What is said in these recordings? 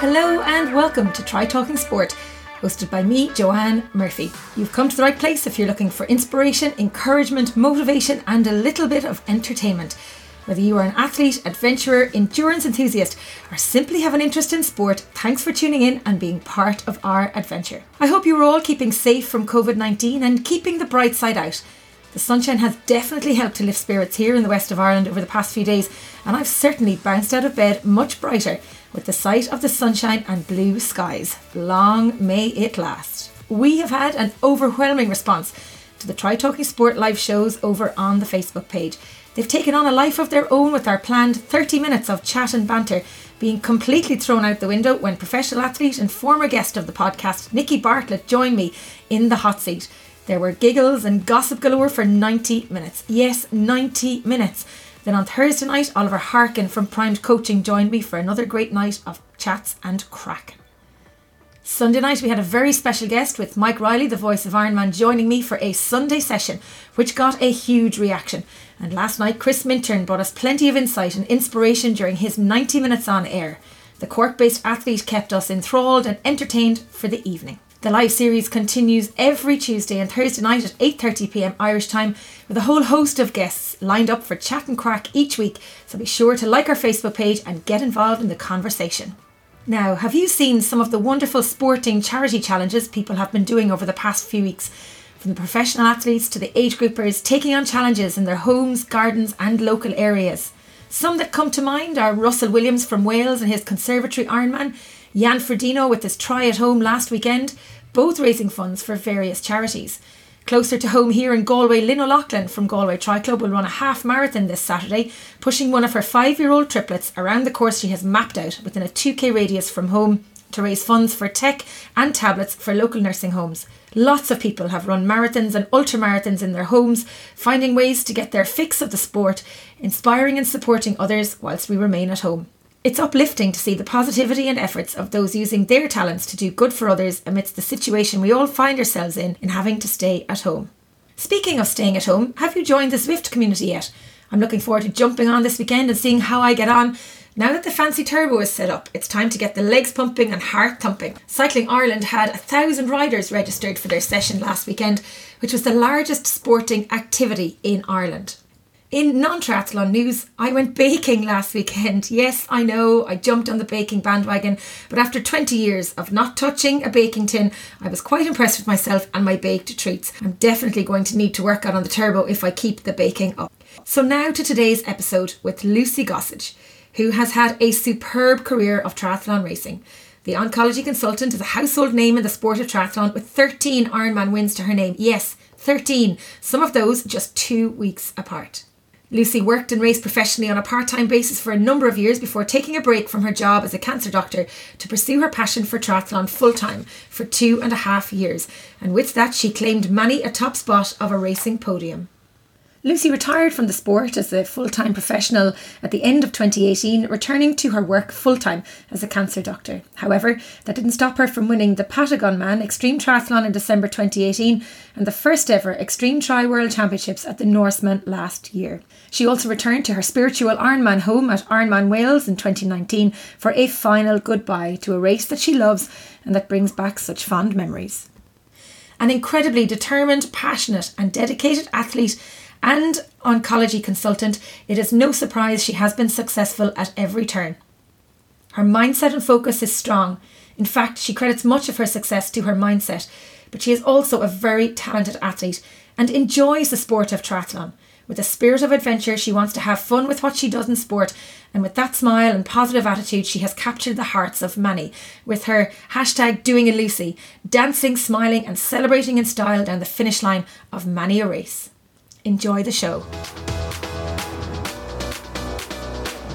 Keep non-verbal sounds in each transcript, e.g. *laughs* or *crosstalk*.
Hello and welcome to Try Talking Sport, hosted by me, Joanne Murphy. You've come to the right place if you're looking for inspiration, encouragement, motivation, and a little bit of entertainment. Whether you are an athlete, adventurer, endurance enthusiast, or simply have an interest in sport, thanks for tuning in and being part of our adventure. I hope you are all keeping safe from COVID 19 and keeping the bright side out. The sunshine has definitely helped to lift spirits here in the west of Ireland over the past few days, and I've certainly bounced out of bed much brighter with the sight of the sunshine and blue skies. Long may it last. We have had an overwhelming response to the Try Talking Sport live shows over on the Facebook page. They've taken on a life of their own with our planned 30 minutes of chat and banter being completely thrown out the window when professional athlete and former guest of the podcast, Nikki Bartlett, joined me in the hot seat. There were giggles and gossip galore for 90 minutes. Yes, 90 minutes. Then on Thursday night, Oliver Harkin from Primed Coaching joined me for another great night of chats and crack. Sunday night, we had a very special guest with Mike Riley, the voice of Ironman, joining me for a Sunday session, which got a huge reaction. And last night, Chris Minturn brought us plenty of insight and inspiration during his 90 minutes on air. The Cork based athlete kept us enthralled and entertained for the evening. The live series continues every Tuesday and Thursday night at 8:30 p.m. Irish time with a whole host of guests lined up for chat and crack each week. So be sure to like our Facebook page and get involved in the conversation. Now, have you seen some of the wonderful sporting charity challenges people have been doing over the past few weeks? From the professional athletes to the age groupers taking on challenges in their homes, gardens, and local areas. Some that come to mind are Russell Williams from Wales and his Conservatory Ironman, Jan Frodeno with his try at home last weekend, both raising funds for various charities. Closer to home here in Galway, Lynn O'Loughlin from Galway Tri Club will run a half marathon this Saturday, pushing one of her five year old triplets around the course she has mapped out within a 2k radius from home to raise funds for tech and tablets for local nursing homes. Lots of people have run marathons and ultramarathons in their homes, finding ways to get their fix of the sport, inspiring and supporting others whilst we remain at home. It's uplifting to see the positivity and efforts of those using their talents to do good for others amidst the situation we all find ourselves in in having to stay at home. Speaking of staying at home, have you joined the Zwift community yet? I'm looking forward to jumping on this weekend and seeing how I get on. Now that the fancy turbo is set up, it's time to get the legs pumping and heart thumping. Cycling Ireland had a thousand riders registered for their session last weekend, which was the largest sporting activity in Ireland. In non triathlon news, I went baking last weekend. *laughs* Yes, I know, I jumped on the baking bandwagon, but after 20 years of not touching a baking tin, I was quite impressed with myself and my baked treats. I'm definitely going to need to work out on the turbo if I keep the baking up. So, now to today's episode with Lucy Gossage, who has had a superb career of triathlon racing. The oncology consultant is a household name in the sport of triathlon with 13 Ironman wins to her name. Yes, 13, some of those just two weeks apart. Lucy worked and raced professionally on a part time basis for a number of years before taking a break from her job as a cancer doctor to pursue her passion for triathlon full time for two and a half years. And with that, she claimed many a top spot of a racing podium. Lucy retired from the sport as a full time professional at the end of 2018, returning to her work full time as a cancer doctor. However, that didn't stop her from winning the Patagonman Extreme Triathlon in December 2018 and the first ever Extreme Tri World Championships at the Norseman last year. She also returned to her spiritual Ironman home at Ironman Wales in 2019 for a final goodbye to a race that she loves and that brings back such fond memories. An incredibly determined, passionate, and dedicated athlete and oncology consultant, it is no surprise she has been successful at every turn. Her mindset and focus is strong. In fact, she credits much of her success to her mindset, but she is also a very talented athlete and enjoys the sport of triathlon. With a spirit of adventure, she wants to have fun with what she does in sport, and with that smile and positive attitude, she has captured the hearts of many with her hashtag doing a Lucy, dancing, smiling, and celebrating in style down the finish line of many a race. Enjoy the show.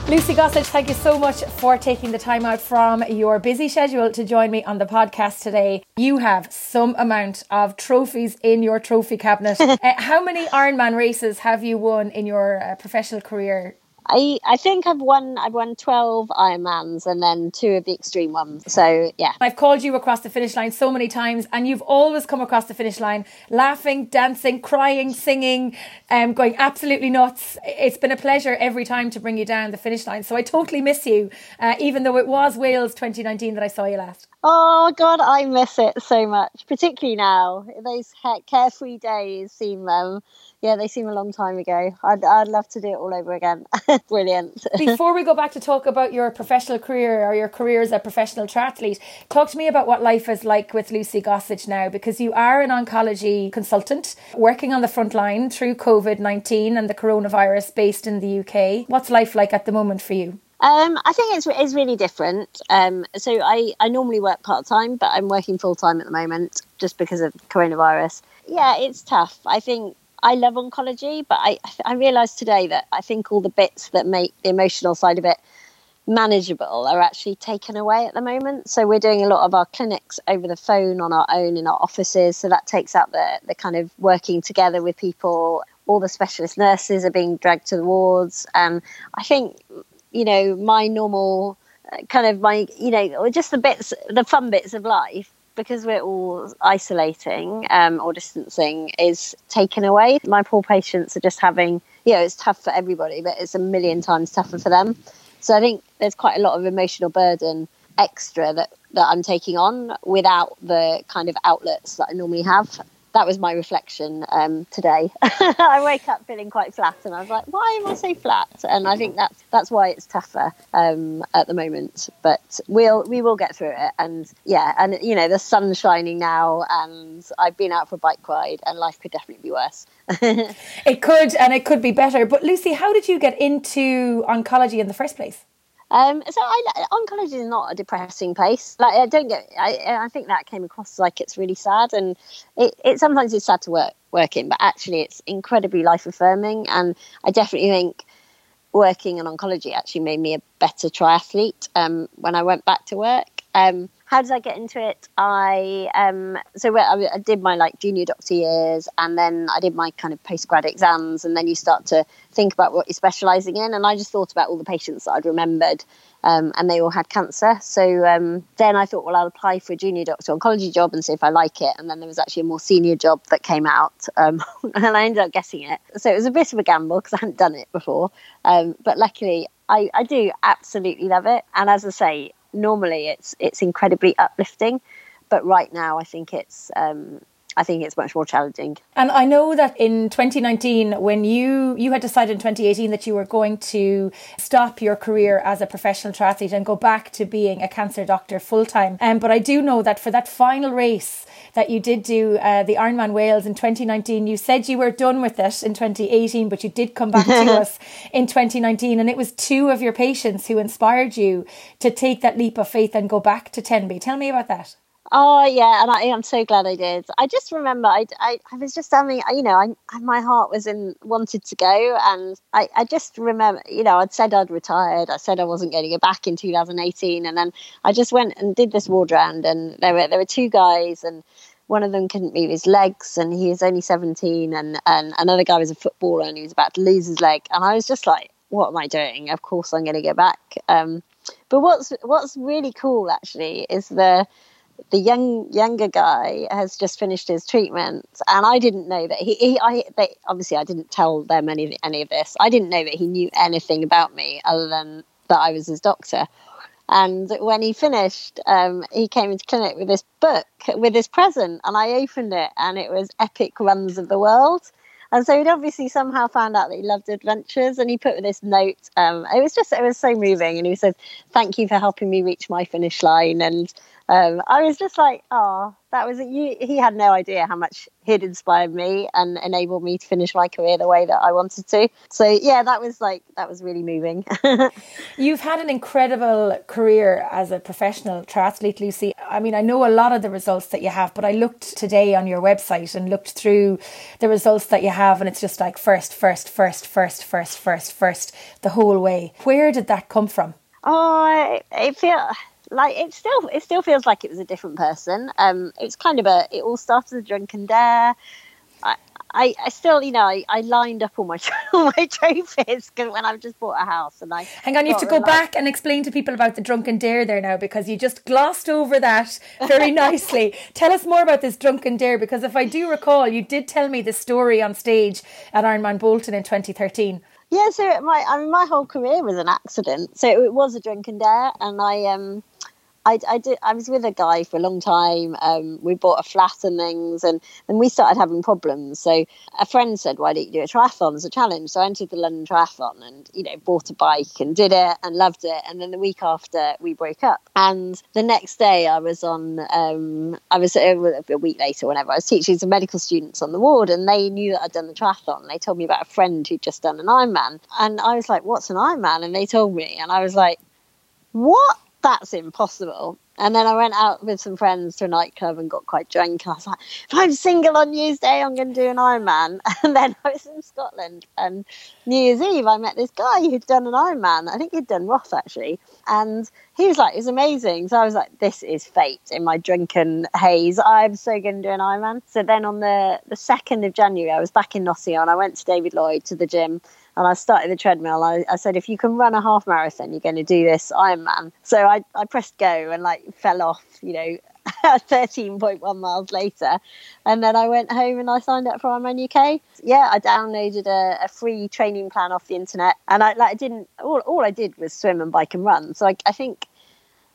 Lucy Gossage, thank you so much for taking the time out from your busy schedule to join me on the podcast today. You have some amount of trophies in your trophy cabinet. *laughs* uh, how many Ironman races have you won in your uh, professional career I I think I've won I've won twelve Ironmans and then two of the extreme ones. So yeah, I've called you across the finish line so many times, and you've always come across the finish line laughing, dancing, crying, singing, um, going absolutely nuts. It's been a pleasure every time to bring you down the finish line. So I totally miss you, uh, even though it was Wales 2019 that I saw you last. Oh God, I miss it so much, particularly now. Those carefree days seem, um, yeah, they seem a long time ago. I'd, I'd love to do it all over again. *laughs* *laughs* Brilliant. Before we go back to talk about your professional career or your career as a professional triathlete, talk to me about what life is like with Lucy Gossage now, because you are an oncology consultant working on the front line through COVID 19 and the coronavirus based in the UK. What's life like at the moment for you? Um, I think it's it's really different. Um, so I, I normally work part time, but I'm working full time at the moment just because of coronavirus. Yeah, it's tough. I think I love oncology, but I I realised today that I think all the bits that make the emotional side of it manageable are actually taken away at the moment. So we're doing a lot of our clinics over the phone on our own in our offices. So that takes out the the kind of working together with people. All the specialist nurses are being dragged to the wards. Um, I think you know, my normal uh, kind of my, you know, just the bits, the fun bits of life because we're all isolating um, or distancing is taken away. My poor patients are just having, you know, it's tough for everybody, but it's a million times tougher for them. So I think there's quite a lot of emotional burden extra that, that I'm taking on without the kind of outlets that I normally have that was my reflection um, today. *laughs* I wake up feeling quite flat, and I was like, "Why am I so flat?" And I think that's that's why it's tougher um, at the moment. But we'll we will get through it. And yeah, and you know the sun's shining now, and I've been out for a bike ride, and life could definitely be worse. *laughs* it could, and it could be better. But Lucy, how did you get into oncology in the first place? Um, so I, oncology is not a depressing place. Like I don't get, I, I think that came across like it's really sad, and it, it sometimes is sad to work work in, but actually it's incredibly life affirming, and I definitely think working in oncology actually made me a better triathlete um, when I went back to work. Um, how did I get into it? I um, so I, did my like junior doctor years, and then I did my kind of postgrad exams, and then you start to think about what you're specialising in. And I just thought about all the patients that I'd remembered, um, and they all had cancer. So um, then I thought, well, I'll apply for a junior doctor oncology job and see if I like it. And then there was actually a more senior job that came out, um, *laughs* and I ended up getting it. So it was a bit of a gamble because I hadn't done it before, um, but luckily I, I do absolutely love it. And as I say, normally it's it's incredibly uplifting, but right now I think it's um, I think it's much more challenging. And I know that in 2019, when you you had decided in 2018 that you were going to stop your career as a professional triathlete and go back to being a cancer doctor full time. Um, but I do know that for that final race that you did do, uh, the Ironman Wales in 2019, you said you were done with it in 2018, but you did come back to *laughs* us in 2019, and it was two of your patients who inspired you to take that leap of faith and go back to Tenby. Tell me about that. Oh yeah, and I, am so glad I did. I just remember I, I, I was just having, you know, I, my heart was in wanted to go, and I, I just remember, you know, I'd said I'd retired. I said I wasn't going to go back in 2018, and then I just went and did this ward round, and there were there were two guys, and one of them couldn't move his legs, and he was only 17, and and another guy was a footballer, and he was about to lose his leg, and I was just like, what am I doing? Of course I'm going to go back. Um, but what's what's really cool actually is the the young younger guy has just finished his treatment, and I didn't know that he. he I they, obviously I didn't tell them any any of this. I didn't know that he knew anything about me other than that I was his doctor. And when he finished, um, he came into clinic with this book with his present, and I opened it, and it was Epic Runs of the World. And so he'd obviously somehow found out that he loved adventures, and he put this note. Um, it was just it was so moving, and he said, "Thank you for helping me reach my finish line." And um, I was just like, oh, that was you. He had no idea how much he'd inspired me and enabled me to finish my career the way that I wanted to. So yeah, that was like that was really moving. *laughs* You've had an incredible career as a professional triathlete, Lucy. I mean, I know a lot of the results that you have, but I looked today on your website and looked through the results that you have, and it's just like first, first, first, first, first, first, first, the whole way. Where did that come from? Oh, I feel like it still it still feels like it was a different person. Um, it's kind of a it all started as a drunken dare. I, I, I still, you know, I, I lined up all my *laughs* all my trophies when I've just bought a house, and I hang on. You have to go back and explain to people about the drunken dare there now because you just glossed over that very *laughs* nicely. tell us more about this drunken dare because if I do recall, you did tell me the story on stage at Ironman Bolton in 2013. Yeah, so my I mean my whole career was an accident. So it was a drunken dare, and I um I, I did. I was with a guy for a long time. Um, we bought a flat and things, and then we started having problems. So a friend said, "Why don't you do a triathlon as a challenge?" So I entered the London Triathlon, and you know, bought a bike and did it and loved it. And then the week after, we broke up. And the next day, I was on. Um, I was uh, a week later, whenever I was teaching some medical students on the ward, and they knew that I'd done the triathlon. They told me about a friend who'd just done an Ironman, and I was like, "What's an Ironman?" And they told me, and I was like, "What?" That's impossible. And then I went out with some friends to a nightclub and got quite drunk. I was like, if I'm single on New Year's Day, I'm going to do an Ironman. *laughs* And then I was in Scotland, and New Year's Eve, I met this guy who'd done an Ironman. I think he'd done Roth actually, and he was like, "It was amazing." So I was like, "This is fate." In my drunken haze, I'm so going to do an Ironman. So then on the the second of January, I was back in Nottingham. And I went to David Lloyd to the gym and I started the treadmill. I, I said, if you can run a half marathon, you're going to do this Ironman. So I, I pressed go and like fell off, you know, *laughs* 13.1 miles later. And then I went home and I signed up for Ironman UK. Yeah, I downloaded a, a free training plan off the internet. And I like I didn't, all, all I did was swim and bike and run. So I, I think,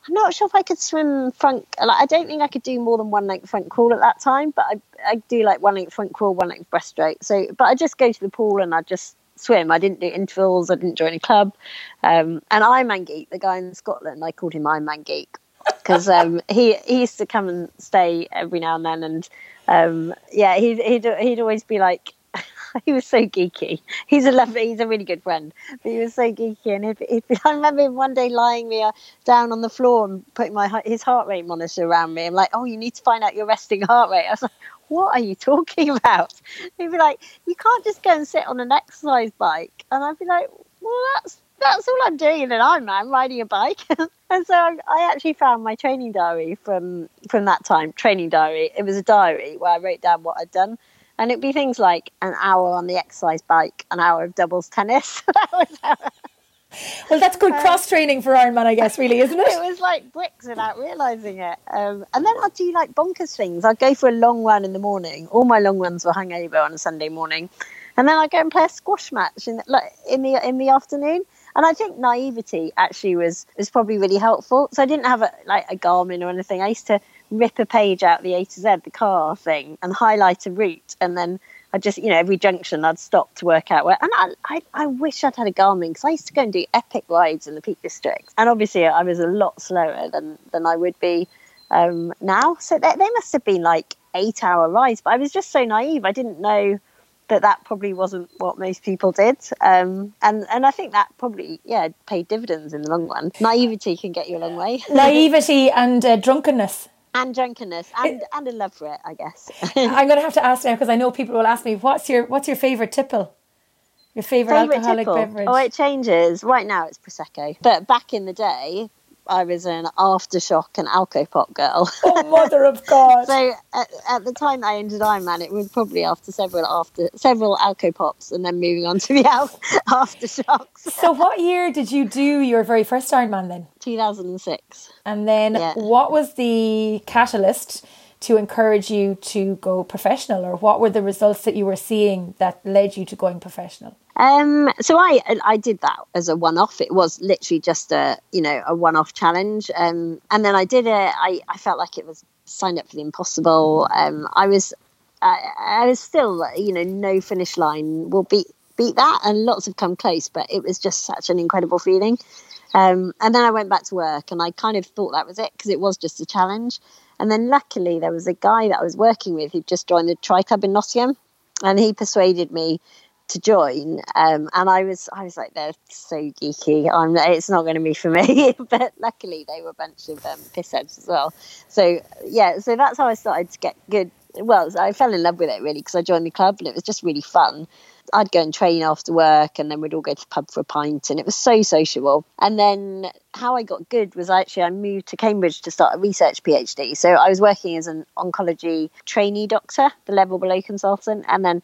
I'm not sure if I could swim front. Like, I don't think I could do more than one length front crawl at that time, but I, I do like one length front crawl, one length breaststroke. So, but I just go to the pool and I just swim. I didn't do intervals. I didn't join a club. Um, and Ironman Geek, the guy in Scotland, I called him Ironman Geek because um, he he used to come and stay every now and then. And um, yeah, he'd, he'd he'd always be like. *laughs* he was so geeky. He's a lovely, he's a really good friend, but he was so geeky. And he'd, he'd be, *laughs* I remember him one day lying me uh, down on the floor and putting my his heart rate monitor around me. I'm like, oh, you need to find out your resting heart rate. I was like, what are you *laughs* talking about? He'd be like, you can't just go and sit on an exercise bike. And I'd be like, well, that's that's all I'm doing in an Ironman, riding a bike. *laughs* and so I, I, actually found my training diary from from that time. Training diary. It was a diary where I wrote down what I'd done, and it'd be things like an hour on the exercise bike, an hour of doubles tennis. *laughs* that was how, well, that's good um, cross training for Ironman, I guess, really, isn't it? *laughs* It was like bricks without realizing it. Um, and then I'd do like bonkers things. I'd go for a long run in the morning. All my long runs were hungover on a Sunday morning, and then I'd go and play a squash match in like in the in the afternoon. And I think naivety actually was was probably really helpful. So I didn't have a like a Garmin or anything. I used to rip a page out the A to Z, the car thing, and highlight a route, and then I just, you know, every junction I'd stop to work out where. And I, I, I wish I'd had a Garmin because I used to go and do epic rides in the Peak District. And obviously, I was a lot slower than, than I would be um, now. So they, they must have been like eight hour rides. But I was just so naive. I didn't know that that probably wasn't what most people did. Um, and, and I think that probably, yeah, paid dividends in the long run. Naivety can get you a long way. *laughs* Naivety and uh, drunkenness and drunkenness and and a love for it, I guess. *laughs* I'm going to have to ask now because I know people will ask me what's your what's your favorite tipple? Your favorite, favorite alcoholic tipple? beverage? Oh, it changes. Right now, it's prosecco, but back in the day, I was an aftershock and alcopop girl. *laughs* Oh, mother of God! so at, at, the time I entered Ironman, it was probably after several after several alcopops, and then moving on to the *laughs* al- aftershocks. so, what year did you do your very first Ironman then? 2006. And then, yeah. what was the catalyst? to encourage you to go professional or what were the results that you were seeing that led you to going professional um, so I I did that as a one off. It was literally just a you know a one off challenge, um, and then I did it. I, I felt like it was signed up for the impossible. Um, I was I, I was still you know no finish line will beat beat that, and lots have come close, but it was just such an incredible feeling. Um, and then I went back to work, and I kind of thought that was it because it was just a challenge. And then luckily there was a guy that I was working with who just joined the Tri Club in Nottingham, and he persuaded me to join um, and i was i was like they're so geeky i'm it's not going to be for me *laughs* but luckily they were a bunch of um, pissheads as well so yeah so that's how i started to get good well i fell in love with it really because i joined the club and it was just really fun I'd go and train after work and then we'd all go to the pub for a pint and it was so sociable. And then how I got good was actually I moved to Cambridge to start a research PhD. So I was working as an oncology trainee doctor, the level below consultant, and then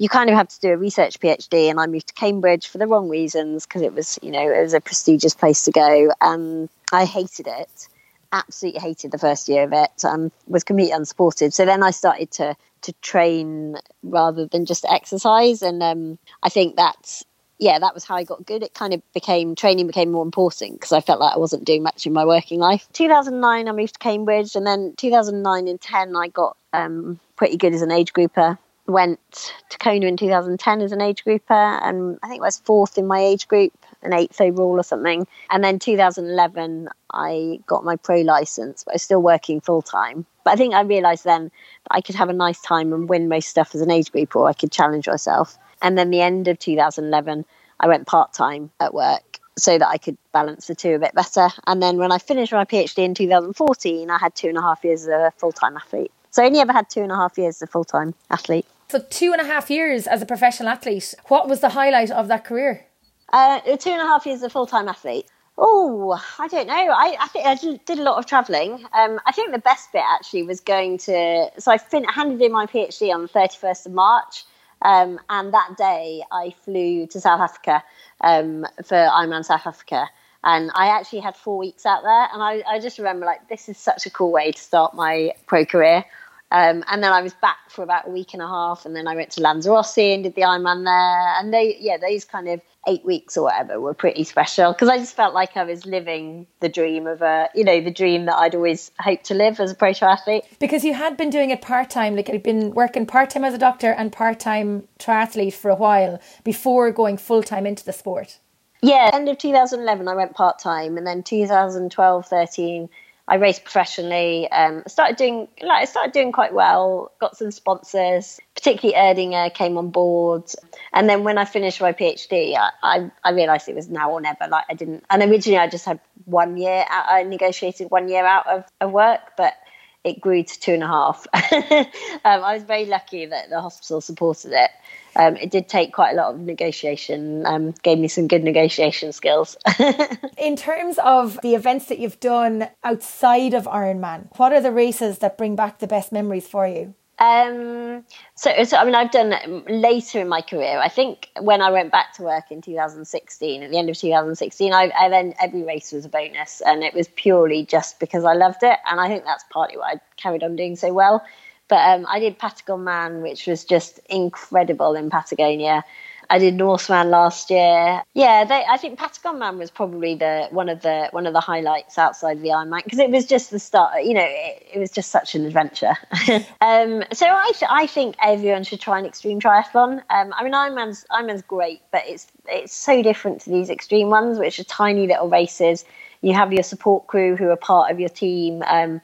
you kind of have to do a research PhD. And I moved to Cambridge for the wrong reasons because it was, you know, it was a prestigious place to go. And I hated it, absolutely hated the first year of it, and was completely unsupported. So then I started to to train rather than just exercise. And um, I think that's yeah, that was how I got good. It kind of became training became more important because I felt like I wasn't doing much in my working life. 2009, I moved to Cambridge, and then 2009 and 10, I got um, pretty good as an age grouper. Went to Kona in 2010 as an age grouper, and I think I was fourth in my age group, an eighth overall or something. And then 2011, I got my pro license, but I was still working full time. But I think I realised then that I could have a nice time and win most stuff as an age group, or I could challenge myself. And then the end of 2011, I went part time at work so that I could balance the two a bit better. And then when I finished my PhD in 2014, I had two and a half years as a full time athlete. So I only ever had two and a half years as a full time athlete. So two and a half years as a professional athlete. What was the highlight of that career? Uh, two and a half years as a full time athlete. Oh, I don't know. I, I think I did a lot of travelling. Um, I think the best bit actually was going to. So I fin- handed in my PhD on the 31st of March. Um, and that day I flew to South Africa um, for Ironman South Africa. And I actually had four weeks out there. And I, I just remember, like, this is such a cool way to start my pro career. Um, and then I was back for about a week and a half, and then I went to Lanzarote and did the Ironman there. And they, yeah, those kind of eight weeks or whatever were pretty special because I just felt like I was living the dream of a, you know, the dream that I'd always hoped to live as a pro triathlete. Because you had been doing it part time, like you'd been working part time as a doctor and part time triathlete for a while before going full time into the sport. Yeah, end of 2011, I went part time, and then 2012, 13 I raced professionally. Um, started doing like I started doing quite well. Got some sponsors, particularly Erdinger came on board. And then when I finished my PhD, I, I, I realised it was now or never. Like I didn't. And originally I just had one year. Out, I negotiated one year out of, of work, but it grew to two and a half. *laughs* um, I was very lucky that the hospital supported it um, it did take quite a lot of negotiation, um, gave me some good negotiation skills. *laughs* In terms of the events that you've done outside of Ironman, what are the races that bring back the best memories for you? Um, so, so, I mean, I've done later in my career. I think when I went back to work in 2016, at the end of 2016, I, I, then every race was a bonus, and it was purely just because I loved it. And I think that's partly why I carried on doing so well. But um, I did Patagon Man, which was just incredible in Patagonia. I did Norseman last year. Yeah, they, I think Patagon Man was probably the one of the one of the highlights outside the Ironman because it was just the start. You know, it, it was just such an adventure. *laughs* um, so I, I think everyone should try an extreme triathlon. Um, I mean, Ironman's Ironman's great, but it's it's so different to these extreme ones, which are tiny little races. You have your support crew who are part of your team. Um,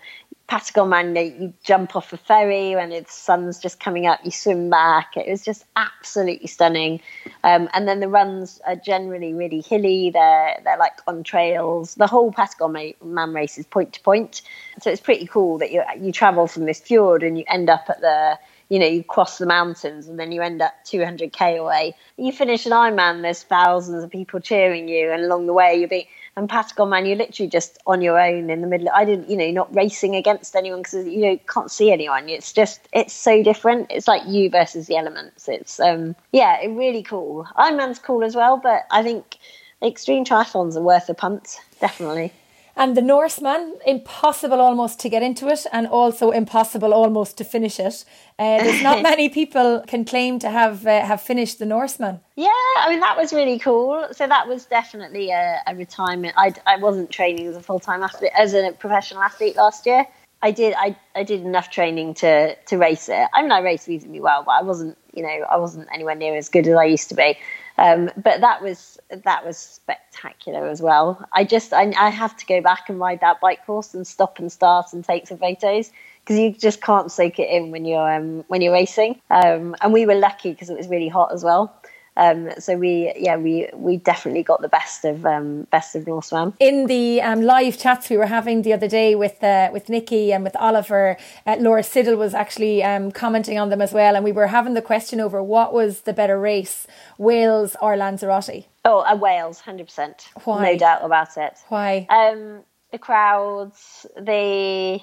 Patagon Man, you jump off a ferry when the sun's just coming up, you swim back. It was just absolutely stunning. Um, and then the runs are generally really hilly. They're they're like on trails. The whole Patagon Man race is point to point, so it's pretty cool that you you travel from this fjord and you end up at the you know, you cross the mountains and then you end up 200k away. You finish an Ironman, there's thousands of people cheering you, and along the way you'll be and Patagon Man, you're literally just on your own in the middle. I didn't, you know, not racing against anyone because you know can't see anyone. It's just it's so different. It's like you versus the elements. It's um yeah, really cool. Ironman's cool as well, but I think extreme triathlons are worth a punt, definitely. And the Norseman, impossible almost to get into it, and also impossible almost to finish it. Uh, there's not *laughs* many people can claim to have uh, have finished the Norseman. Yeah, I mean that was really cool. So that was definitely a, a retirement. I, I wasn't training as a full time athlete, as a professional athlete last year. I did I, I did enough training to to race it. I mean I raced reasonably well, but I wasn't you know I wasn't anywhere near as good as I used to be. Um, but that was that was spectacular as well. I just I, I have to go back and ride that bike course and stop and start and take some photos because you just can't soak it in when you're um, when you're racing. Um, and we were lucky because it was really hot as well. Um, so we, yeah, we we definitely got the best of um, best of Norseman. In the um, live chats we were having the other day with uh, with Nikki and with Oliver, uh, Laura Siddall was actually um, commenting on them as well, and we were having the question over what was the better race, Wales or Lanzarote. Oh, uh, Wales, hundred percent. Why? No doubt about it. Why? Um, the crowds, the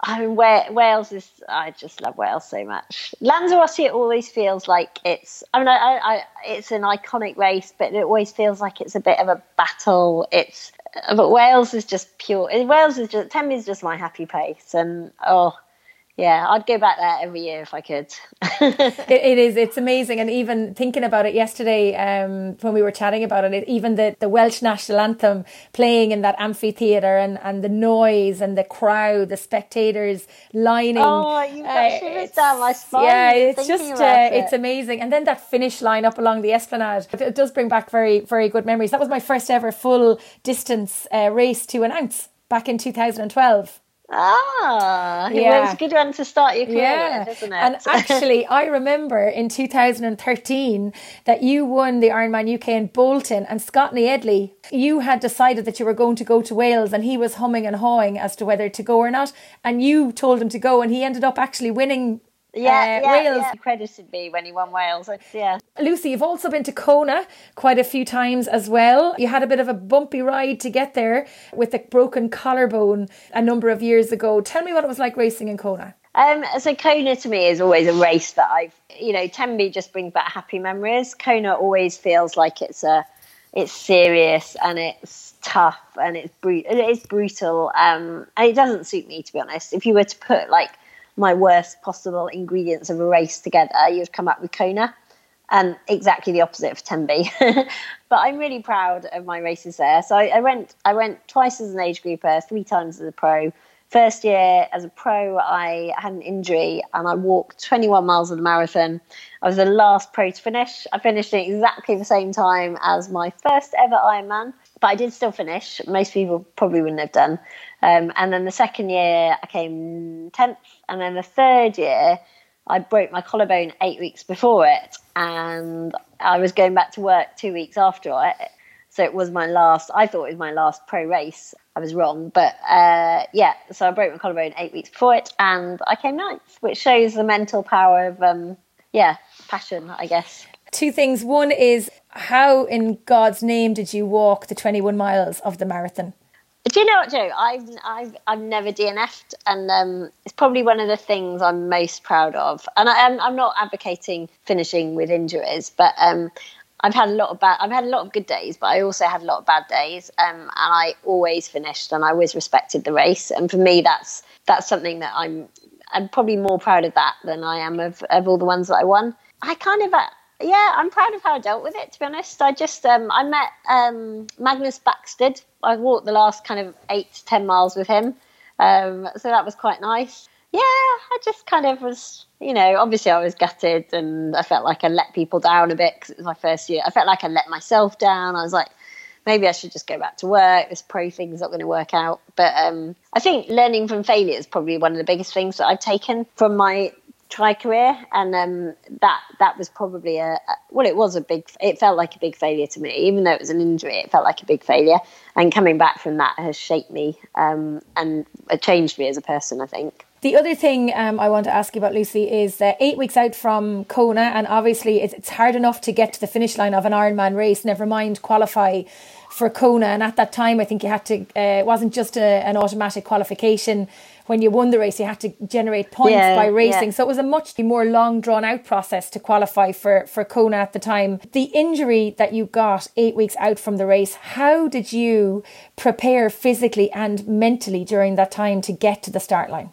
I mean, Wales is. I just love Wales so much. Lanzarote it always feels like it's. I mean, I, I, it's an iconic race, but it always feels like it's a bit of a battle. It's, but Wales is just pure. Wales is just. Tenby is just my happy place, and oh, yeah, I'd go back there every year if I could. *laughs* it, it is. It's amazing, and even thinking about it yesterday, um, when we were chatting about it, it, even the, the Welsh national anthem playing in that amphitheatre, and, and the noise and the crowd, the spectators lining. Oh, you've got uh, shivers down my spine. Yeah, it's just uh, it. it's amazing, and then that finish line up along the Esplanade. It, it, does bring back very very good memories. That was my first ever full distance uh, race to announce back in two thousand and twelve. Ah, yeah. Well, it's a good one to start your career yeah. with, isn't it? And actually, *laughs* I remember in 2013 that you won the Ironman UK in Bolton, and Scott Neyedli, you had decided that you were going to go to Wales, and he was humming and hawing as to whether to go or not, and you told him to go, and he ended up actually winning yeah, uh, yeah, Wales. Yeah. He credited me when he won Wales. Yeah. Lucy, you've also been to Kona quite a few times as well. You had a bit of a bumpy ride to get there with a broken collarbone a number of years ago. Tell me what it was like racing in Kona. Um, so Kona to me is always a race that I've, you know, Tenby just brings back happy memories. Kona always feels like it's a, it's serious and it's tough and it's brutal. It's brutal. Um, and it doesn't suit me to be honest. If you were to put like my worst possible ingredients of a race together, you'd come up with Kona. And exactly the opposite for Tenby. *laughs* but I'm really proud of my races there. So I, I, went I went twice as an age grouper, three times as a pro. First year as a pro, I had an injury and I walked 21 miles of the marathon. I was the last pro to finish. I finished at exactly the same time as my first ever Ironman, but I did still finish. Most people probably wouldn't have done. Um, and then the second year, I came 10th. And then the third year, I broke my collarbone eight weeks before it. And I was going back to work two weeks after it. So it was my last, I thought it was my last pro race. I was wrong. But uh, yeah, so I broke my collarbone eight weeks before it. And I came ninth, which shows the mental power of, um, yeah, passion, I guess. Two things. One is how, in God's name, did you walk the 21 miles of the marathon? Do you know what, Joe? I've I've I've never DNF'd, and um, it's probably one of the things I'm most proud of. And I, am I'm not advocating finishing with injuries, but um, I've had a lot of bad. I've had a lot of good days, but I also had a lot of bad days, um, and I always finished, and I always respected the race. And for me, that's that's something that I'm I'm probably more proud of that than I am of of all the ones that I won. I kind of uh, yeah, I'm proud of how I dealt with it. To be honest, I just um, I met um, Magnus Bäckstedt. I walked the last kind of eight to ten miles with him, um, so that was quite nice. Yeah, I just kind of was, you know, obviously I was gutted and I felt like I let people down a bit because it was my first year. I felt like I let myself down. I was like, maybe I should just go back to work. This pro thing's not going to work out. But um, I think learning from failure is probably one of the biggest things that I've taken from my try career and um, that that was probably a, well it was a big it felt like a big failure to me. Even though it was an injury it felt like a big failure. And coming back from that has shaped me um, and changed me as a person i think. The other thing um, I want to ask you about, Lucy, is that eight weeks out from Kona, and obviously it's, it's hard enough to get to the finish line of an Ironman race, never mind qualify for Kona. And at that time, I think you had to, uh, it wasn't just a, an automatic qualification when you won the race, you had to generate points yeah, by racing. Yeah. So it was a much more long drawn out process to qualify for, for Kona at the time. The injury that you got eight weeks out from the race, how did you prepare physically and mentally during that time to get to the start line?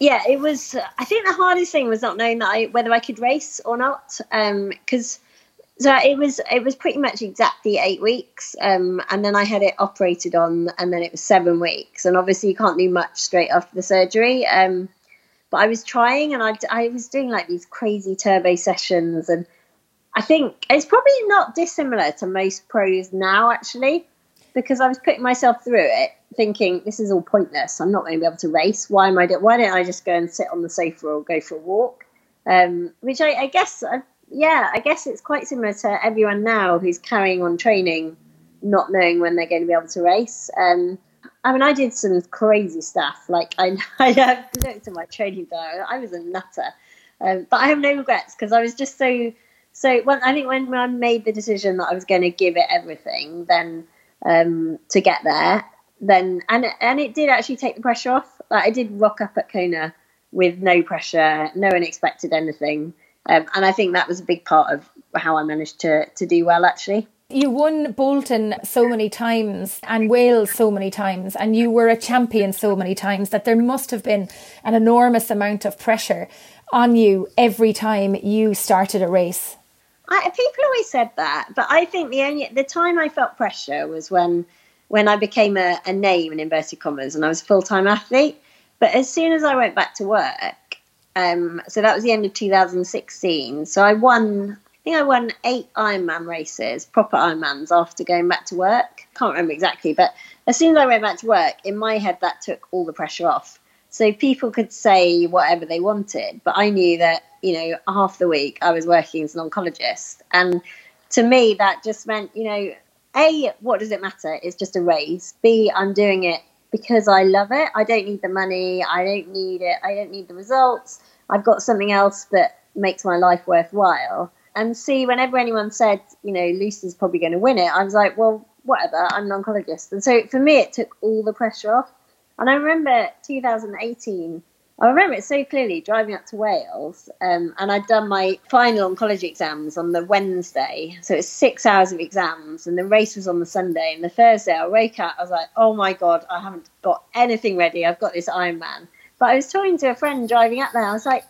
Yeah, it was. I think the hardest thing was not knowing that I, whether I could race or not, Um because um, so it was it was pretty much exactly eight weeks um, and then i had it operated on and then it was seven weeks. And obviously you can't do much straight after the surgery um, but i was trying and I, I was doing like these crazy turbo sessions and i think it's probably not dissimilar to most pros now actually because i was putting myself through it thinking this is all pointless. I'm not going to be able to race. Why am i why don't i just go and sit on the sofa or go for a walk? Um, which I, I guess I yeah, I guess it's quite similar to everyone now who's carrying on training, not knowing when they're going to be able to race. Um, I mean, I did some crazy stuff. Like I, *laughs* I looked at my training diary. I was a nutter, um, but I have no regrets because I was just so. So when I think when I made the decision that I was going to give it everything, then um, to get there, then and and it did actually take the pressure off. Like I did rock up at Kona with no pressure, no one expected anything, um, and I think that was a big part of how I managed to to do well actually. You won Bolton so many times and Wales so many times, and you were a champion so many times that there must have been an enormous amount of pressure on you every time you started a race. I, people always said that, but I think the only the time I felt pressure was when when I became a, a name in inverted commas and I was a full time athlete. But as soon as I went back to work, um, so that was the end of 2016. So I won I think I won eight Ironman races, proper Ironmans, after going back to work. Can't remember exactly, but as soon as I went back to work, in my head, that took all the pressure off. So people could say whatever they wanted, but I knew that, you know, half the week I was working as an oncologist. And to me, that just meant, you know, A, what does it matter? It's just a race. B, I'm doing it because I love it. I don't need the money. I don't need it. I don't need the results. I've got something else that makes my life worthwhile and see whenever anyone said, you know, Lucy's probably going to win it, I was like, well, whatever, I'm an oncologist. And so for me, it took all the pressure off. And I remember 2018, I remember it so clearly driving up to Wales, um, and I'd done my final oncology exams on the Wednesday. So it's six hours of exams, and the race was on the Sunday. And the Thursday, I woke up, I was like, oh my God, I haven't got anything ready. I've got this Ironman. But I was talking to a friend driving up there, I was like,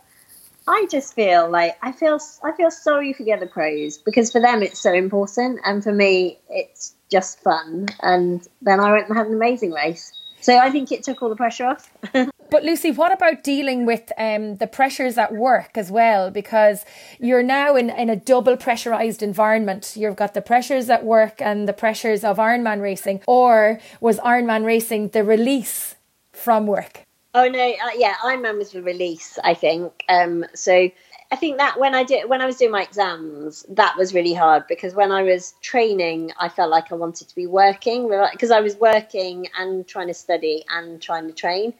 I just feel like I feel I feel sorry for the other pros because for them it's so important, and for me it's just fun. And then I went and had an amazing race. So I think it took all the pressure off. *laughs* but Lucy, what about dealing with um, the pressures at work as well? Because you're now in, in a double pressurized environment. You've got the pressures at work and the pressures of Ironman racing. Or was Ironman racing the release from work? Oh no, uh, yeah, Ironman was the release. I think. Um, so I think that when I did when I was doing my exams, that was really hard because when I was training, I felt like I wanted to be working because I was working and trying to study and trying to train.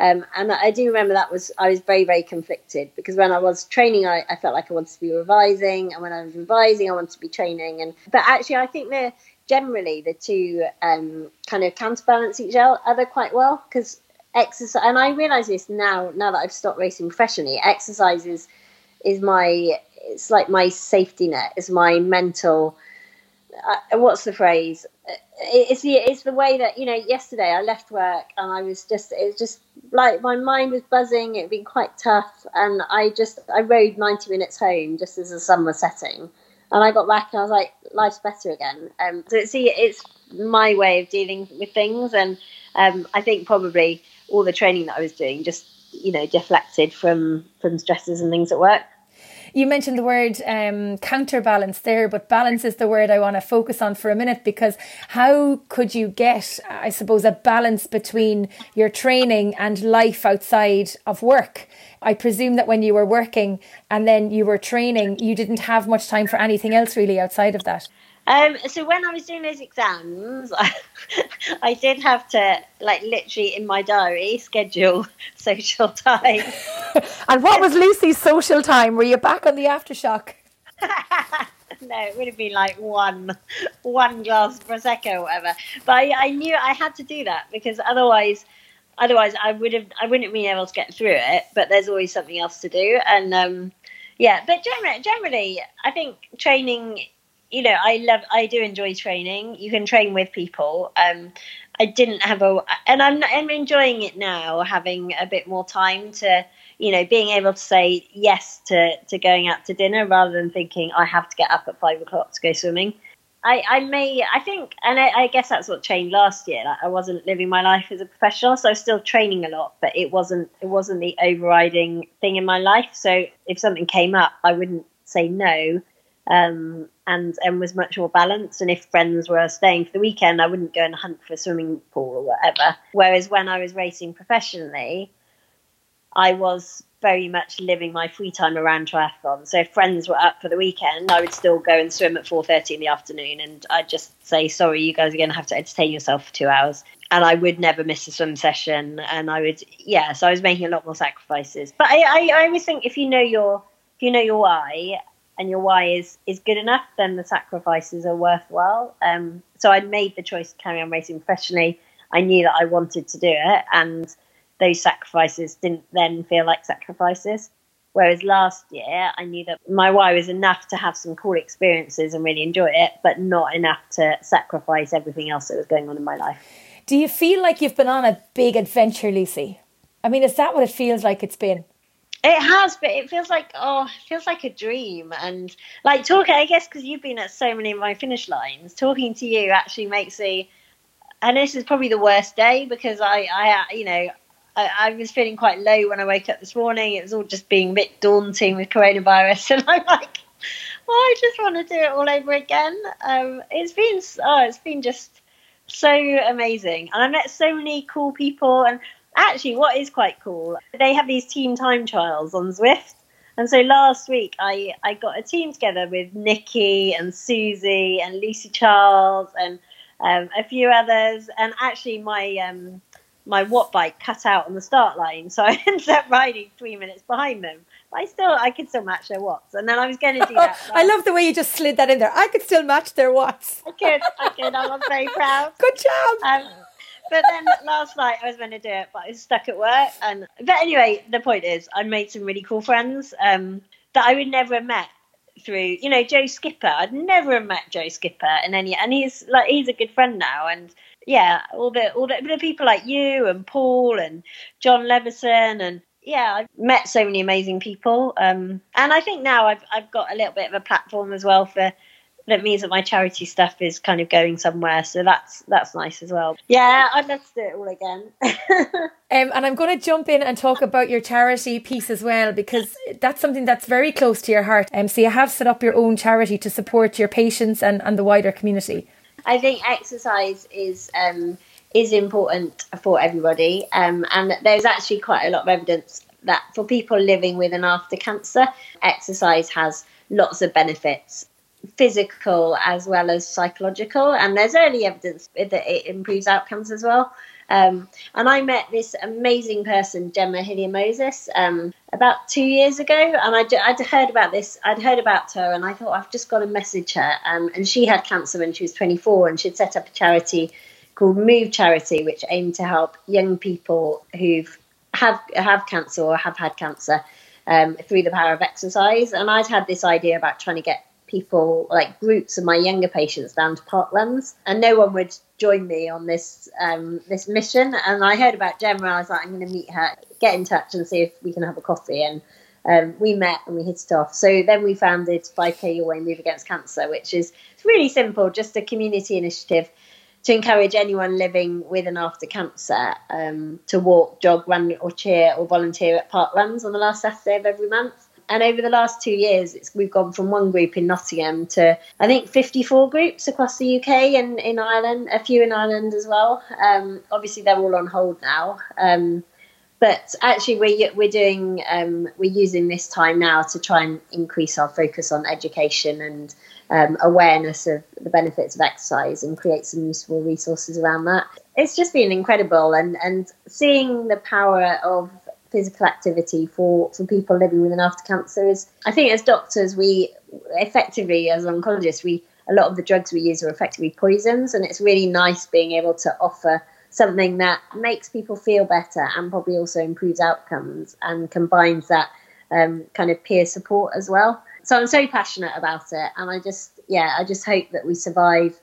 Um, and I do remember that was I was very very conflicted because when I was training, I, I, felt like I wanted to be revising, and when I was revising, I wanted to be training. And but actually, I think they're generally the two um, kind of counterbalance each other quite well. Because exercise and i realize this now now that i've stopped racing professionally exercise is is my it's like my safety net is my mental uh, what's the phrase it's the it's the way that you know yesterday i left work and i was just it was just like my mind was buzzing it'd been quite tough and i just i rode 90 minutes home just as the sun was setting and i got back and i was like life's better again um so see it's my way of dealing with things and um i think probably all the training that I was doing just you know deflected from from stresses and things at work. You mentioned the word um, counterbalance there, but balance is the word I want to focus on for a minute because how could you get, I suppose, a balance between your training and life outside of work? I presume that when you were working and then you were training, you didn't have much time for anything else really outside of that. Um, so when I was doing those exams, I, *laughs* I, did have to, like, literally in my diary, schedule *laughs* social time. *laughs* and what was Lucy's social time? Were you back on the aftershock? no, it would have been like one, one glass of prosecco or whatever. But I, I knew I had to do that because otherwise, otherwise I would have, I wouldn't have been able to get through it. But there's always something else to do, and um, yeah. But generally, generally, I think training you know, I love, I do enjoy training. You can train with people. Um, I didn't have a, and I'm, I'm enjoying it now, having a bit more time to, you know, being able to say yes to, to going out to dinner rather than thinking I have to get up at five o'clock to go swimming. I, I may, I think, and I, I guess that's what changed last year. Like I wasn't living my life as a professional, so I was still training a lot, but it wasn't, it wasn't the overriding thing in my life. So if something came up, I wouldn't say no um, and and was much more balanced. And if friends were staying for the weekend, I wouldn't go and hunt for a swimming pool or whatever. Whereas when I was racing professionally, I was very much living my free time around triathlon. So if friends were up for the weekend, I would still go and swim at four thirty in the afternoon, and I'd just say, "Sorry, you guys are going to have to entertain yourself for two hours." And I would never miss a swim session, and I would, yeah. So I was making a lot more sacrifices. But I, I, I always think if you know your, if you know your why, and your why is is good enough, then the sacrifices are worthwhile. Um, so I made the choice to carry on racing professionally. I knew that I wanted to do it, and those sacrifices didn't then feel like sacrifices. Whereas last year, I knew that my why was enough to have some cool experiences and really enjoy it, but not enough to sacrifice everything else that was going on in my life. Do you feel like you've been on a big adventure, Lucy? I mean, is that what it feels like it's been? It has, but it feels like oh, it feels like a dream. And like talking, I guess because you've been at so many of my finish lines, talking to you actually makes me. And this is probably the worst day because I, I, you know, I, I, was feeling quite low when I woke up this morning. It was all just being a bit daunting with coronavirus, *laughs* and I'm like, well, I just want to do it all over again. Um, it's been, oh, it's been just so amazing, and I met so many cool people, and actually, what is quite cool, they have these team time trials on Zwift. And so last week, I, I got a team together with Nikki and Susie and Lucy Charles and um, a few others. And actually, my um, my Wattbike cut out on the start line, so *laughs* I ended up riding three minutes behind them. But I still, I could still match their watts, and then I was going to do that. *laughs* I love the way you just slid that in there. I could still match their watts. I could, I could. I was very *laughs* proud. Good job. Um, but then last night I was going to do it, but I was stuck at work. And but anyway, the point is, I made some really cool friends um, that I would never have met through. You know, Joe Skipper. I'd never have met Joe Skipper in any, and he's like he's a good friend now. And yeah, all the all the, the people like you and Paul and John Levison and yeah, I've met so many amazing people. Um, and I think now I've I've got a little bit of a platform as well for that means that my charity stuff is kind of going somewhere. So that's that's nice as well. Yeah, I'd love to do it all again. *laughs* um, and I'm going to jump in and talk about your charity piece as well because that's something that's very close to your heart. Um, so you have set up your own charity to support your patients and, and the wider community. I think exercise is um, is important for everybody, um, and there's actually quite a lot of evidence that for people living with and after cancer, exercise has lots of benefits physical as well as psychological and there's early evidence that it improves outcomes as well um, and I met this amazing person, Gemma Hillier Moses, um, about two years ago. And I'd, I'd, heard about this, I'd heard about her, and I thought, I've just got to message her. Um, and she had cancer when she was 24, and she'd set up a charity called Move Charity, which aimed to help young people who've have have cancer or have had cancer um, through the power of exercise. And I'd had this idea about trying to get people, like groups of my younger patients, down to parkruns, and no one would join me on this um, this mission. And I heard about Gemma, I was like, I'm going to meet her, get in touch, and see if we can have a coffee. And um, we met and we hit it off. So then we founded 5K Your Way Move Against Cancer, which is really simple, just a community initiative to encourage anyone living with and after cancer um, to walk, jog, run, or cheer or volunteer at parkruns on the last Saturday of every month and over the last two years, we've gone from one group in Nottingham to I think 54 groups across the UK and in Ireland, a few in Ireland as well. Um, obviously, they're all on hold now. Um, but actually, we're, we're doing um, we're using this time now to try and increase our focus on education and um, awareness of the benefits of exercise and create some useful resources around that. It's just been incredible, and and seeing the power of physical activity for, for people living with and after cancer is I think as doctors we effectively as oncologists we a lot of the drugs we use are effectively poisons and it's really nice being able to offer something that makes people feel better and probably also improves outcomes and combines that um, kind of peer support as well. So I'm so passionate about it and I just yeah I just hope that we survive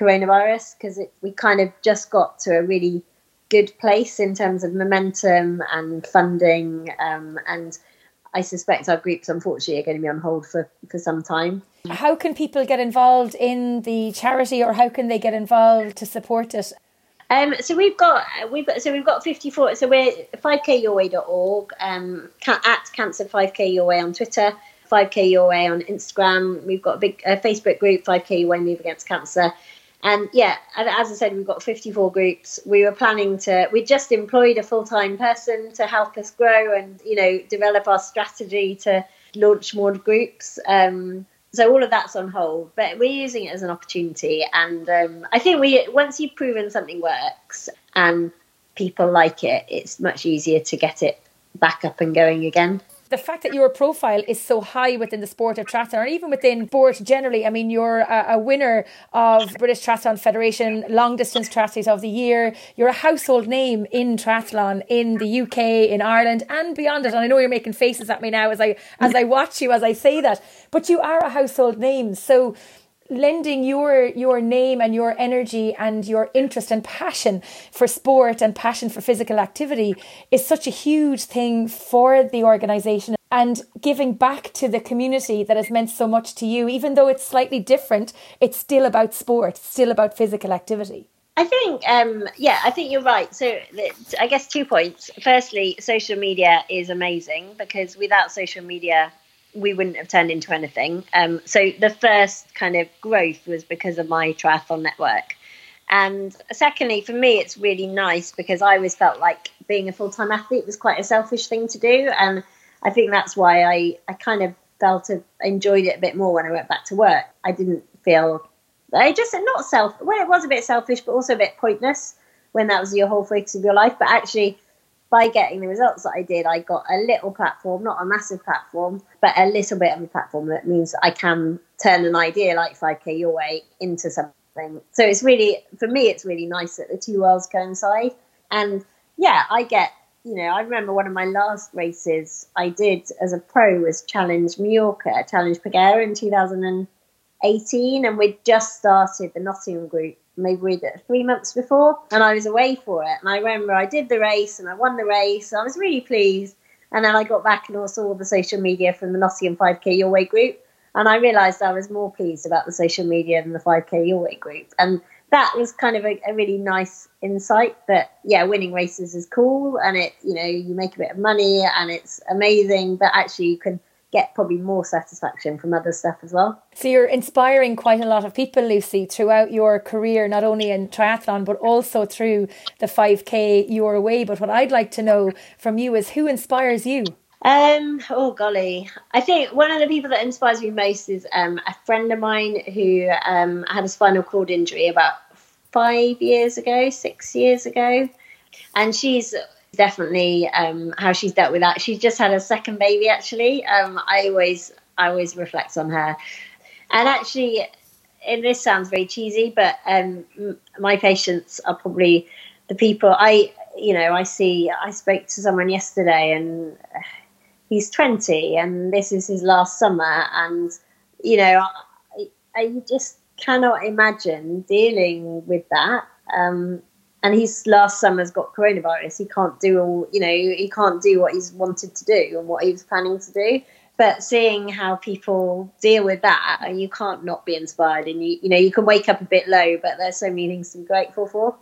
coronavirus because we kind of just got to a really good place in terms of momentum and funding. Um, and I suspect our groups, unfortunately, are going to be on hold for, for some time. How can people get involved in the charity, or how can they get involved to support it? Um, so we've got we've got so we've got 54 so we're 5kyourway.org um, at cancer 5k your way on twitter 5k your way on instagram we've got a big uh, facebook group 5k your way move against cancer and yeah, as I said, we've got 54 groups. We were planning to, we just employed a full time person to help us grow and, you know, develop our strategy to launch more groups. Um, so all of that's on hold, but we're using it as an opportunity. And um, I think we, once you've proven something works and people like it, it's much easier to get it back up and going again. The fact that your profile is so high within the sport of triathlon, or even within sport generally. I mean, you're a, a winner of British Triathlon Federation Long Distance Triathlete of the Year. You're a household name in triathlon in the UK, in Ireland, and beyond it. And I know you're making faces at me now as I as I watch you as I say that, but you are a household name. So lending your your name and your energy and your interest and passion for sport and passion for physical activity is such a huge thing for the organization and giving back to the community that has meant so much to you even though it's slightly different it's still about sport still about physical activity I think, um, yeah, I think you're right. So, I guess two points. Firstly, social media is amazing because without social media, we wouldn't have turned into anything. Um, so the first kind of growth was because of my triathlon network. And secondly, for me, it's really nice because I always felt like being a full time athlete was quite a selfish thing to do. And I think that's why I, I kind of felt enjoyed it a bit more when I went back to work. I didn't feel, I just, not self, well, it was a bit selfish, but also a bit pointless when that was your whole focus of your life. But actually, by getting the results that I did, I got a little platform, not a massive platform, but a little bit of a platform that means I can turn an idea like 5K Your Way into something. So it's really, for me, it's really nice that the two worlds coincide. And yeah, I get, you know, I remember one of my last races I did as a pro was Challenge Mallorca, Challenge Peguera in 2018. And we'd just started the Nottingham group maybe three months before, and I was away for it. And I remember I did the race and I won the race. I was really pleased. And then I got back and saw all the social media from the Nottingham 5K Your Way group. And I realised I was more pleased about the social media than the 5K Your Way group. And that was kind of a, a, really nice insight that, yeah, winning races is cool and it, you know, you make a bit of money and it's amazing, but actually you can – get probably more satisfaction from other stuff as well. So you're inspiring quite a lot of people, Lucy, throughout your career, not only in triathlon, but also through the 5K your way. But what I'd like to know from you is who inspires you? Um, oh golly, I think one of the people that inspires me most is um, a friend of mine who um, had a spinal cord injury about five years ago, six years ago, and she's definitely um, how she's dealt with that. She's just had a second baby. Actually, um, I always I always reflect on her, and actually, and this sounds very cheesy, but um, my patients are probably the people I you know I see. I spoke to someone yesterday, and he's twenty, and this is his last summer, and you know I, I just cannot imagine dealing with that. Um, and his last summer's got coronavirus. He can't do all, you know, he can't do what he's wanted to do and what he was planning to do. But seeing how people deal with that, you can't not be inspired. And you, you know, you can wake up a bit low, but there's so many things to be grateful for.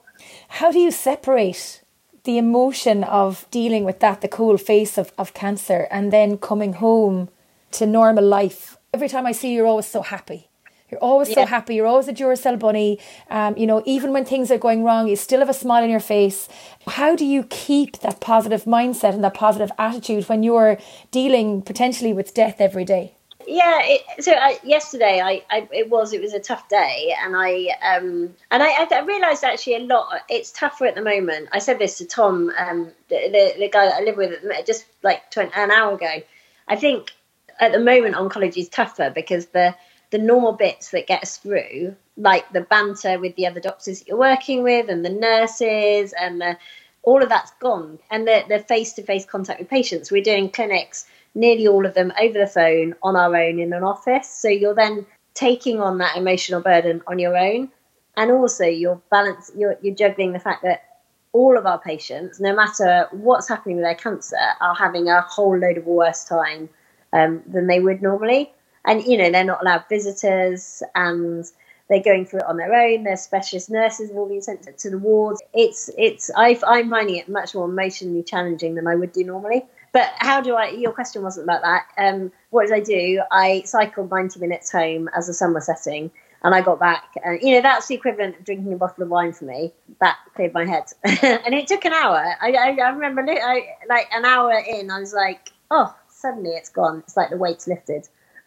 How do you separate the emotion of dealing with that, the cold face of, of cancer, and then coming home to normal life? Every time I see you, you're always so happy you're always yeah. so happy. You're always a Duracell bunny. Um, you know, even when things are going wrong, you still have a smile on your face. How do you keep that positive mindset and that positive attitude when you're dealing potentially with death every day? yeah it, so I, yesterday I, I, it was it was a tough day and i um and i, I realized actually a lot it's tougher at the moment i said this to tom um the, the, the guy that i live with just like 20, an hour ago i think at the moment oncology is tougher because the the normal bits that get us through, like the banter with the other doctors that you're working with and the nurses and the, all of that's gone. And the, the face-to-face contact with patients. We're doing clinics, nearly all of them over the phone on our own in an office. So you're then taking on that emotional burden on your own. And also you're balance you're, you're juggling the fact that all of our patients, no matter what's happening with their cancer, are having a whole load of worse time um, than they would normally and you know they're not allowed visitors and they're going through it on their own. Their specialist nurses have all been sent to the wards. It's it's i am finding it much more emotionally challenging than I would do normally. But how do I? Your question wasn't about that. Um, what did I do? I cycled 90 minutes home as the sun was setting, and I got back. And you know that's the equivalent of drinking a bottle of wine for me. That cleared my head, *laughs* and it took an hour. I, I, I remember I, like an hour in, I was like, oh, suddenly it's gone. It's like the weight's lifted.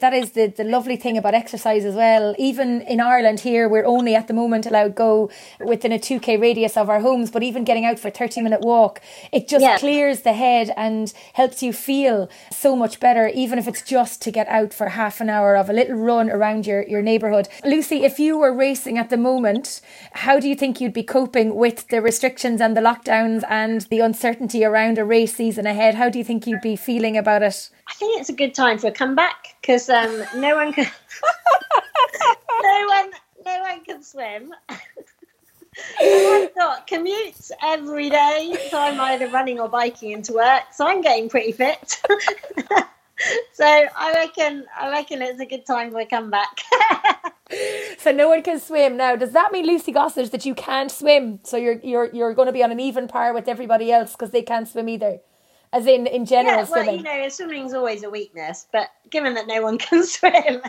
That is the, the lovely thing about exercise as well. Even in Ireland here, we're only at the moment allowed go within a 2k radius of our homes, but even getting out for a 30 minute walk, it just yeah. clears the head and helps you feel so much better, even if it's just to get out for half an hour of a little run around your, your neighbourhood. Lucy, if you were racing at the moment, how do you think you'd be coping with the restrictions and the lockdowns and the uncertainty around a race season ahead? How do you think you'd be feeling about it? I think it's a good time for a comeback because um, no one can, *laughs* no one, no one can swim. *laughs* I've got commutes every day, so I'm either running or biking into work. So I'm getting pretty fit. *laughs* so I reckon, I reckon it's a good time for a comeback. so no one can swim now. Does that mean Lucy Gossage that you can't swim? So you're you're you're going to be on an even par with everybody else because they can't swim either as in in general yeah, well, swimming. you know, swimming's always a weakness, but given that no one *laughs* can swim,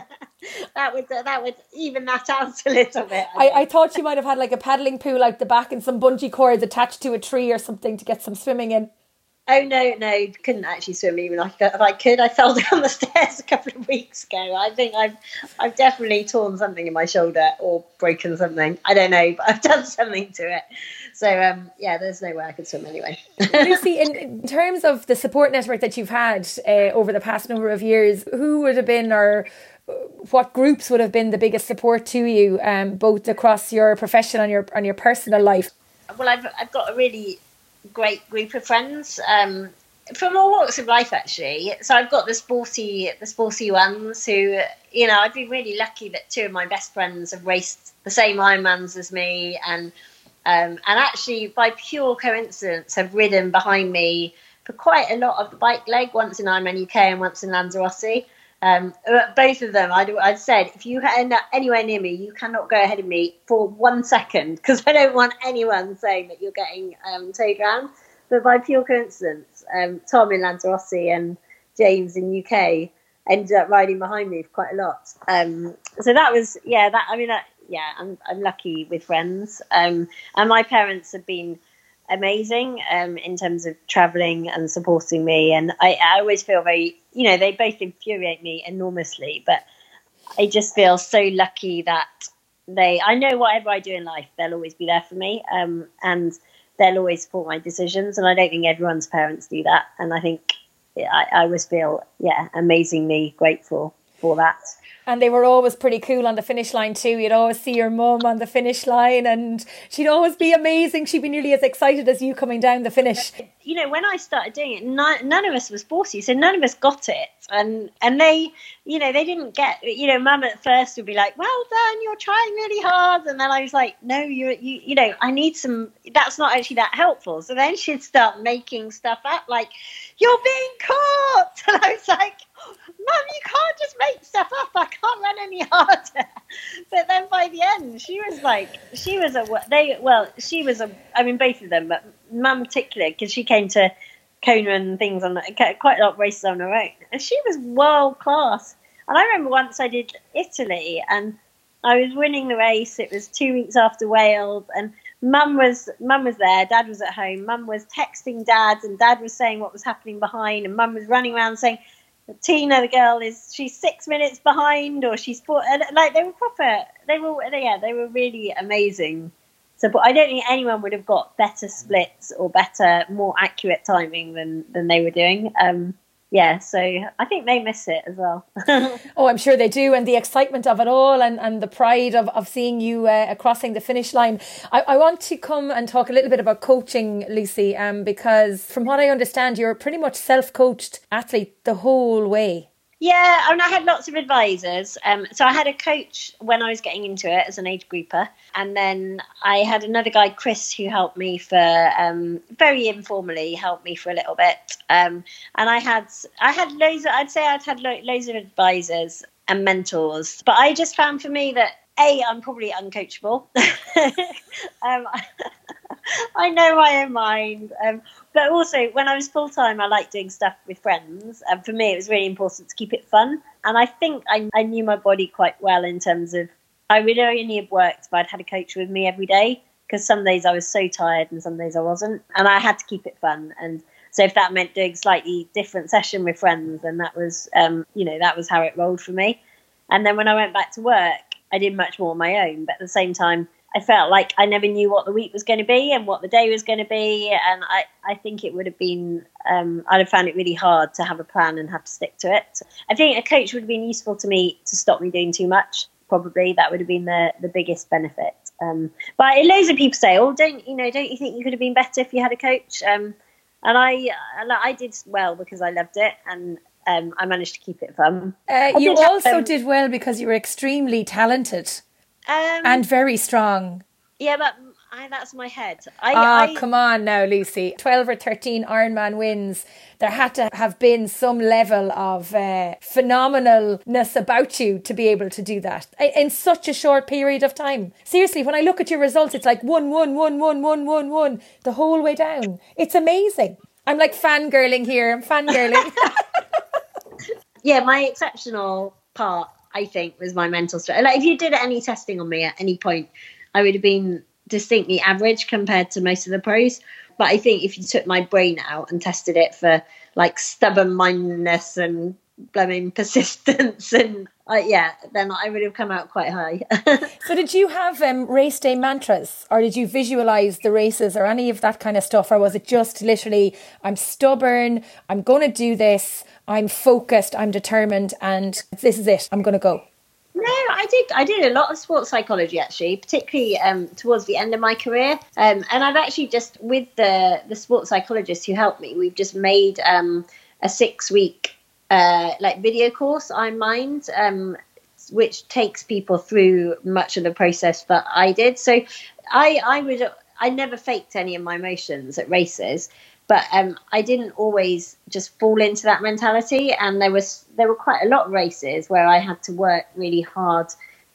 that would that would even that out a little bit. I, I, I, thought you might have had like a paddling pool out the back and some bungee cords attached to a tree or something to get some swimming in. Oh no, no, couldn't actually swim even if I could. I fell *laughs* down the stairs a couple of weeks ago. I think I've I've definitely torn something in my shoulder or broken something. I don't know, but *laughs* I've done something to it. So um, yeah, there's no way I could swim anyway. *laughs* Lucy, in, in, terms of the support network that you've had uh, over the past number of years, who would have been or what groups would have been the biggest support to you, um, both across your profession and your and your personal life? Well, I've I've got a really great group of friends um, from all walks of life, actually. So I've got the sporty, the sporty ones who, you know, I've been really lucky that two of my best friends have raced the same Ironmans as me, and um, and actually by pure coincidence have ridden behind me for quite a lot of the bike leg, once in Ironman UK and once in Lanzarote. Um, both of them, I'd, I'd said, if you end up anywhere near me, you cannot go ahead of me for one second because I don't want anyone saying that you're getting um, towed. But by pure coincidence, um, Tom in Lanzarote and James in UK ended up riding behind me quite a lot. Um, so that was, yeah, that I mean, that, yeah, I'm, I'm lucky with friends. Um, and my parents have been amazing um, in terms of traveling and supporting me. And I, I always feel very, you know, they both infuriate me enormously, but I just feel so lucky that they, I know whatever I do in life, they'll always be there for me. Um, and they'll always support my decisions. And I don't think everyone's parents do that. And I think I, I always feel, yeah, amazingly grateful for that and they were always pretty cool on the finish line too. You'd always see your mum on the finish line, and she'd always be amazing. She'd be nearly as excited as you coming down the finish. You know, when I started doing it, none, none of us was sporty, so none of us got it, and and they, you know, they didn't get. You know, mum at first would be like, "Well done, you're trying really hard," and then I was like, "No, you're you, you know, I need some. That's not actually that helpful." So then she'd start making stuff up like, "You're being caught," *laughs* and I was like Mum, you can't just make stuff up. I can't run any *laughs* harder. But then by the end, she was like, she was a, they, well, she was a, I mean, both of them, but Mum particularly, because she came to Kona and things on quite a lot of races on her own. And she was world class. And I remember once I did Italy and I was winning the race. It was two weeks after Wales and mum was mum was there dad was at home mum was texting dad and dad was saying what was happening behind and mum was running around saying Tina, the girl, is she's six minutes behind, or she's four. Like they were proper. They were yeah, they were really amazing. So, but I don't think anyone would have got better splits or better, more accurate timing than than they were doing. Um, yeah, so I think they miss it as well. *laughs* oh, I'm sure they do, and the excitement of it all, and, and the pride of, of seeing you uh, crossing the finish line. I, I want to come and talk a little bit about coaching, Lucy, um, because from what I understand, you're a pretty much self coached athlete the whole way. Yeah, I mean, I had lots of advisors. Um, so I had a coach when I was getting into it as an age grouper, and then I had another guy, Chris, who helped me for um, very informally helped me for a little bit. Um, and I had I had loads. Of, I'd say I'd had lo- loads of advisors and mentors, but I just found for me that a I'm probably uncoachable. *laughs* um, I know my own mind. Um, but also, when I was full time, I liked doing stuff with friends. And for me, it was really important to keep it fun. And I think I, I knew my body quite well in terms of I would only have worked if I'd had a coach with me every day. Because some days I was so tired and some days I wasn't. And I had to keep it fun. And So if that meant doing slightly different session with friends, then that was, um, you know, that was how it rolled for me. And then when I went back to work, I did much more on my own. But at the same time, I felt like I never knew what the week was going to be and what the day was going to be. And I, I think it would have been, um, I'd have found it really hard to have a plan and have to stick to it. I think a coach would have been useful to me to stop me doing too much. Probably that would have been the, the biggest benefit. Um, but loads of people say, "Oh, don't you know? Don't you think you could have been better if you had a coach?" Um, and I, I did well because I loved it, and um, I managed to keep it fun. Uh, you did also have, um, did well because you were extremely talented um, and very strong. Yeah, but I, that's my head. I, ah, I, come on now, Lucy. 12 or 13 Ironman wins. There had to have been some level of uh, phenomenalness about you to be able to do that in such a short period of time. Seriously, when I look at your results, it's like one, one, one, one, one, one, one, the whole way down. It's amazing. I'm like fangirling here. I'm fangirling. *laughs* yeah, my exceptional part, I think, was my mental strength. Like, if you did any testing on me at any point, I would have been distinctly average compared to most of the pros. But I think if you took my brain out and tested it for like stubborn mindedness and blooming *laughs* persistence and uh, yeah, then I would have come out quite high. *laughs* so, did you have um, race day mantras, or did you visualize the races, or any of that kind of stuff, or was it just literally, I'm stubborn, I'm going to do this, I'm focused, I'm determined, and this is it, I'm going to go? No, I did. I did a lot of sports psychology actually, particularly um, towards the end of my career. Um, and I've actually just with the the sports psychologists who helped me, we've just made um, a six week uh, like video course Iron Mind, um, which takes people through much of the process that I did. So I I would I never faked any of my emotions at races but um, I didn't always just fall into that mentality. And there was there were quite a lot of races where I had to work really hard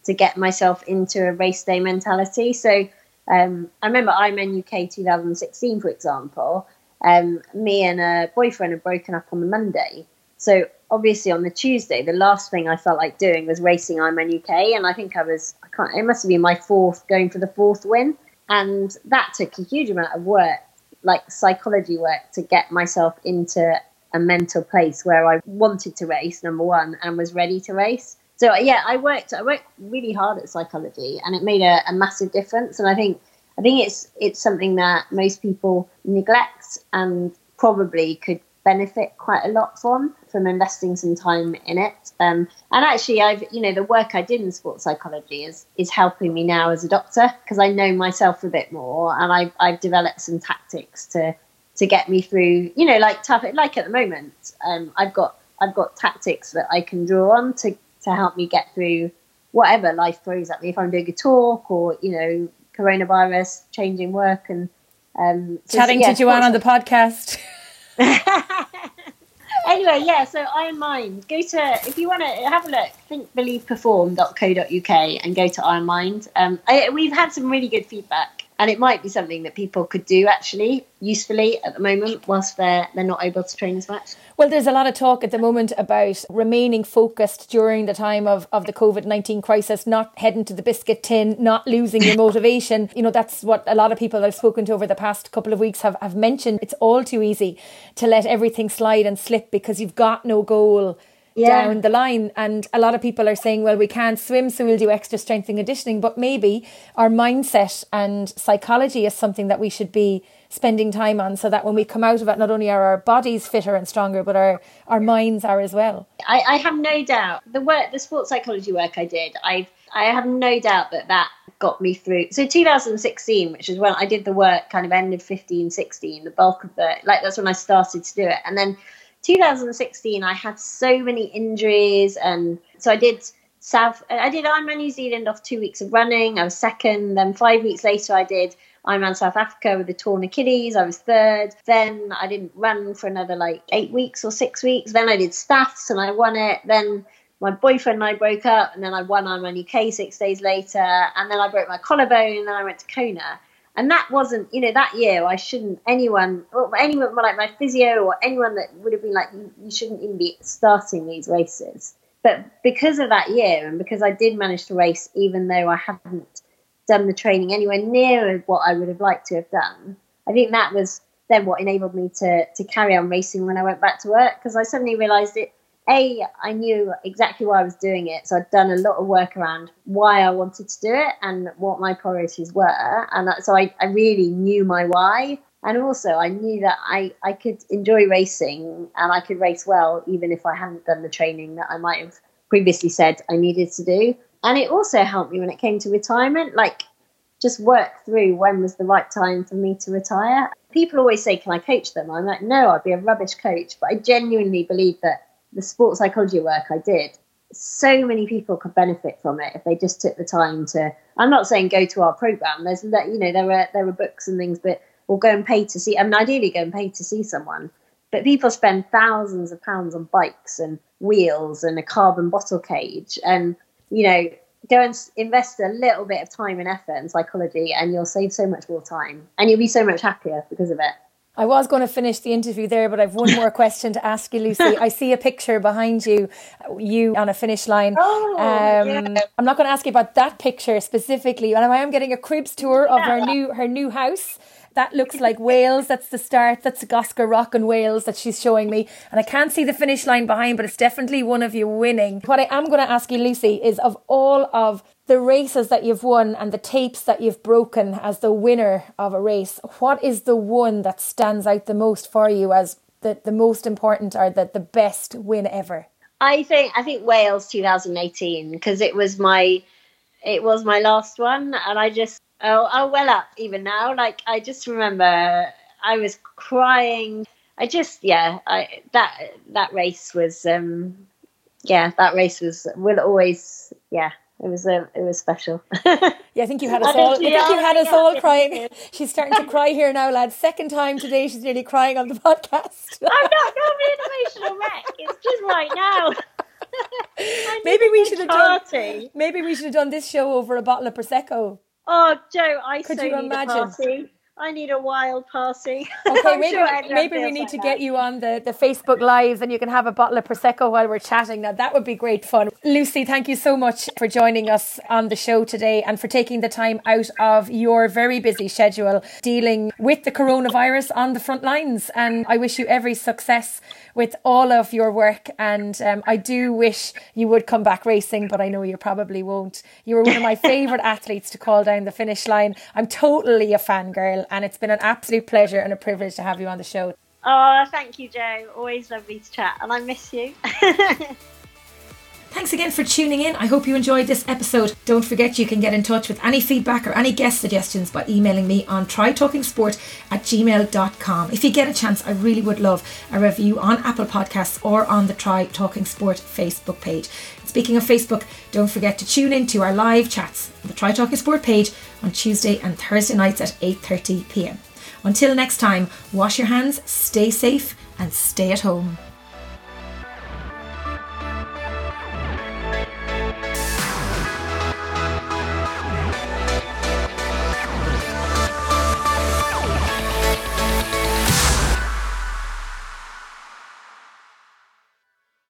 to get myself into a race day mentality. So um, I remember Ironman UK 2016, for example. Um, me and a boyfriend had broken up on the Monday. So obviously on the Tuesday, the last thing I felt like doing was racing Ironman UK, and I think I was I can't. It must have been my fourth going for the fourth win, and that took a huge amount of work like psychology work to get myself into a mental place where I wanted to race, number one, and was ready to race. So yeah, I worked I worked really hard at psychology, and it made a, a massive difference. And I think I think it's it's something that most people neglect and probably could benefit quite a lot from from investing some time in it. Um, and actually, I've you know the work I did in sports psychology is is helping me now as a doctor because I know myself a bit more, and I've I've developed some tactics to to get me through. You know, like tough like at the moment, um, I've got I've got tactics that I can draw on to to help me get through whatever life throws at me. If I'm doing a talk or you know coronavirus, changing work, and um, so, chatting yeah, to Joanne on the podcast. *laughs* *laughs* anyway, yeah, so Iron Mind. Go to, if you want to have a look, thinkbelieveperform.co.uk and go to Iron Mind. Um, I, we've had some really good feedback and it might be something that people could do actually usefully at the moment whilst they're they're not able to train as much. Well there's a lot of talk at the moment about remaining focused during the time of, of the covid-19 crisis not heading to the biscuit tin not losing your motivation. You know that's what a lot of people i've spoken to over the past couple of weeks have, have mentioned. It's all too easy to let everything slide and slip because you've got no goal yeah. down the line. And a lot of people are saying, well, we can't swim, so we'll do extra strength and conditioning. But maybe our mindset and psychology is something that we should be spending time on so that when we come out of it, not only are our bodies fitter and stronger, but our, our minds are as well. I, I have no doubt the work, the sports psychology work I did, I I have no doubt that that got me through. So 2016, which is when I did the work, kind of ended 15, 16, the bulk of the like that's when I started to do it, and then 2016, I had so many injuries, and so I did South. I did Ironman New Zealand off two weeks of running. I was second. Then five weeks later, I did Ironman South Africa with the torn Achilles. I was third. Then I didn't run for another like eight weeks or six weeks. Then I did Staths and I won it. Then my boyfriend and I broke up, and then I won Ironman UK six days later. And then I broke my collarbone, and then I went to Kona and that wasn't you know that year i shouldn't anyone or anyone like my physio or anyone that would have been like you, you shouldn't even be starting these races but because of that year and because i did manage to race even though i hadn't done the training anywhere near what i would have liked to have done i think that was then what enabled me to to carry on racing when I went back to work because I suddenly realised it. A, I knew exactly why I was doing it, so I'd done a lot of work around why I wanted to do it and what my priorities were, and so I, I really knew my why. And also, I knew that I, I could enjoy racing and I could race well, even if I hadn't done the training that I might have previously said I needed to do. And it also helped me when it came to retirement. Like, just work through when was the right time for me to retire. People always say, Can I coach them? I'm like, No, I'd be a rubbish coach. But I genuinely believe that the sports psychology work I did, so many people could benefit from it if they just took the time to. I'm not saying go to our program. There's, that you know, there are there are books and things, but or go and pay to see. I mean, ideally, go and pay to see someone. But people spend thousands of pounds on bikes and wheels and a carbon bottle cage, and you know, go and invest a little bit of time and effort in psychology and you'll save so much more time and you'll be so much happier because of it. I was going to finish the interview there, but I've one more *laughs* question to ask you, Lucy. I see a picture behind you, you on a finish line. Oh, um, yeah. I'm not going to ask you about that picture specifically, and I am getting a cribs tour of her new her new house that looks like Wales. That's the start. That's Goskar Rock and Wales that she's showing me. And I can't see the finish line behind, but it's definitely one of you winning. What I am going to ask you, Lucy, is of all of the races that you've won and the tapes that you've broken as the winner of a race, what is the one that stands out the most for you as the, the most important or the, the best win ever? I think I think Wales 2018 because it was my it was my last one and I just oh, oh well up even now. Like I just remember I was crying. I just yeah, I that that race was um yeah, that race was will always yeah, it was a it was special. *laughs* yeah, I think you had us all. I think you had us all crying. She's starting to cry here now, lads. Second time today, she's nearly crying on the podcast. *laughs* I'm not *laughs* normally an emotional wreck. It's just right now. maybe we should have done. Maybe we should have done this show over a bottle of prosecco. Oh, Joe, I could so you imagine? I need a wild party. *laughs* Okay, maybe, sure maybe we need like to that. get you on the, the Facebook Lives and you can have a bottle of Prosecco while we're chatting. Now, that would be great fun. Lucy, thank you so much for joining us on the show today and for taking the time out of your very busy schedule dealing with the coronavirus on the front lines. And I wish you every success with all of your work. And um, I do wish you would come back racing, but I know you probably won't. You were one of my *laughs* favourite athletes to call down the finish line. I'm totally a fangirl and it's been an absolute pleasure and a privilege to have you on the show. Oh, thank you, Joe. Always lovely to chat, and I miss you. *laughs* Thanks again for tuning in. I hope you enjoyed this episode. Don't forget you can get in touch with any feedback or any guest suggestions by emailing me on trytalkingsport at gmail.com. If you get a chance, I really would love a review on Apple Podcasts or on the Try Talking Sport Facebook page. Speaking of Facebook, don't forget to tune in to our live chats on the Try Talking Sport page on Tuesday and Thursday nights at 8:30 p.m. Until next time, wash your hands, stay safe and stay at home.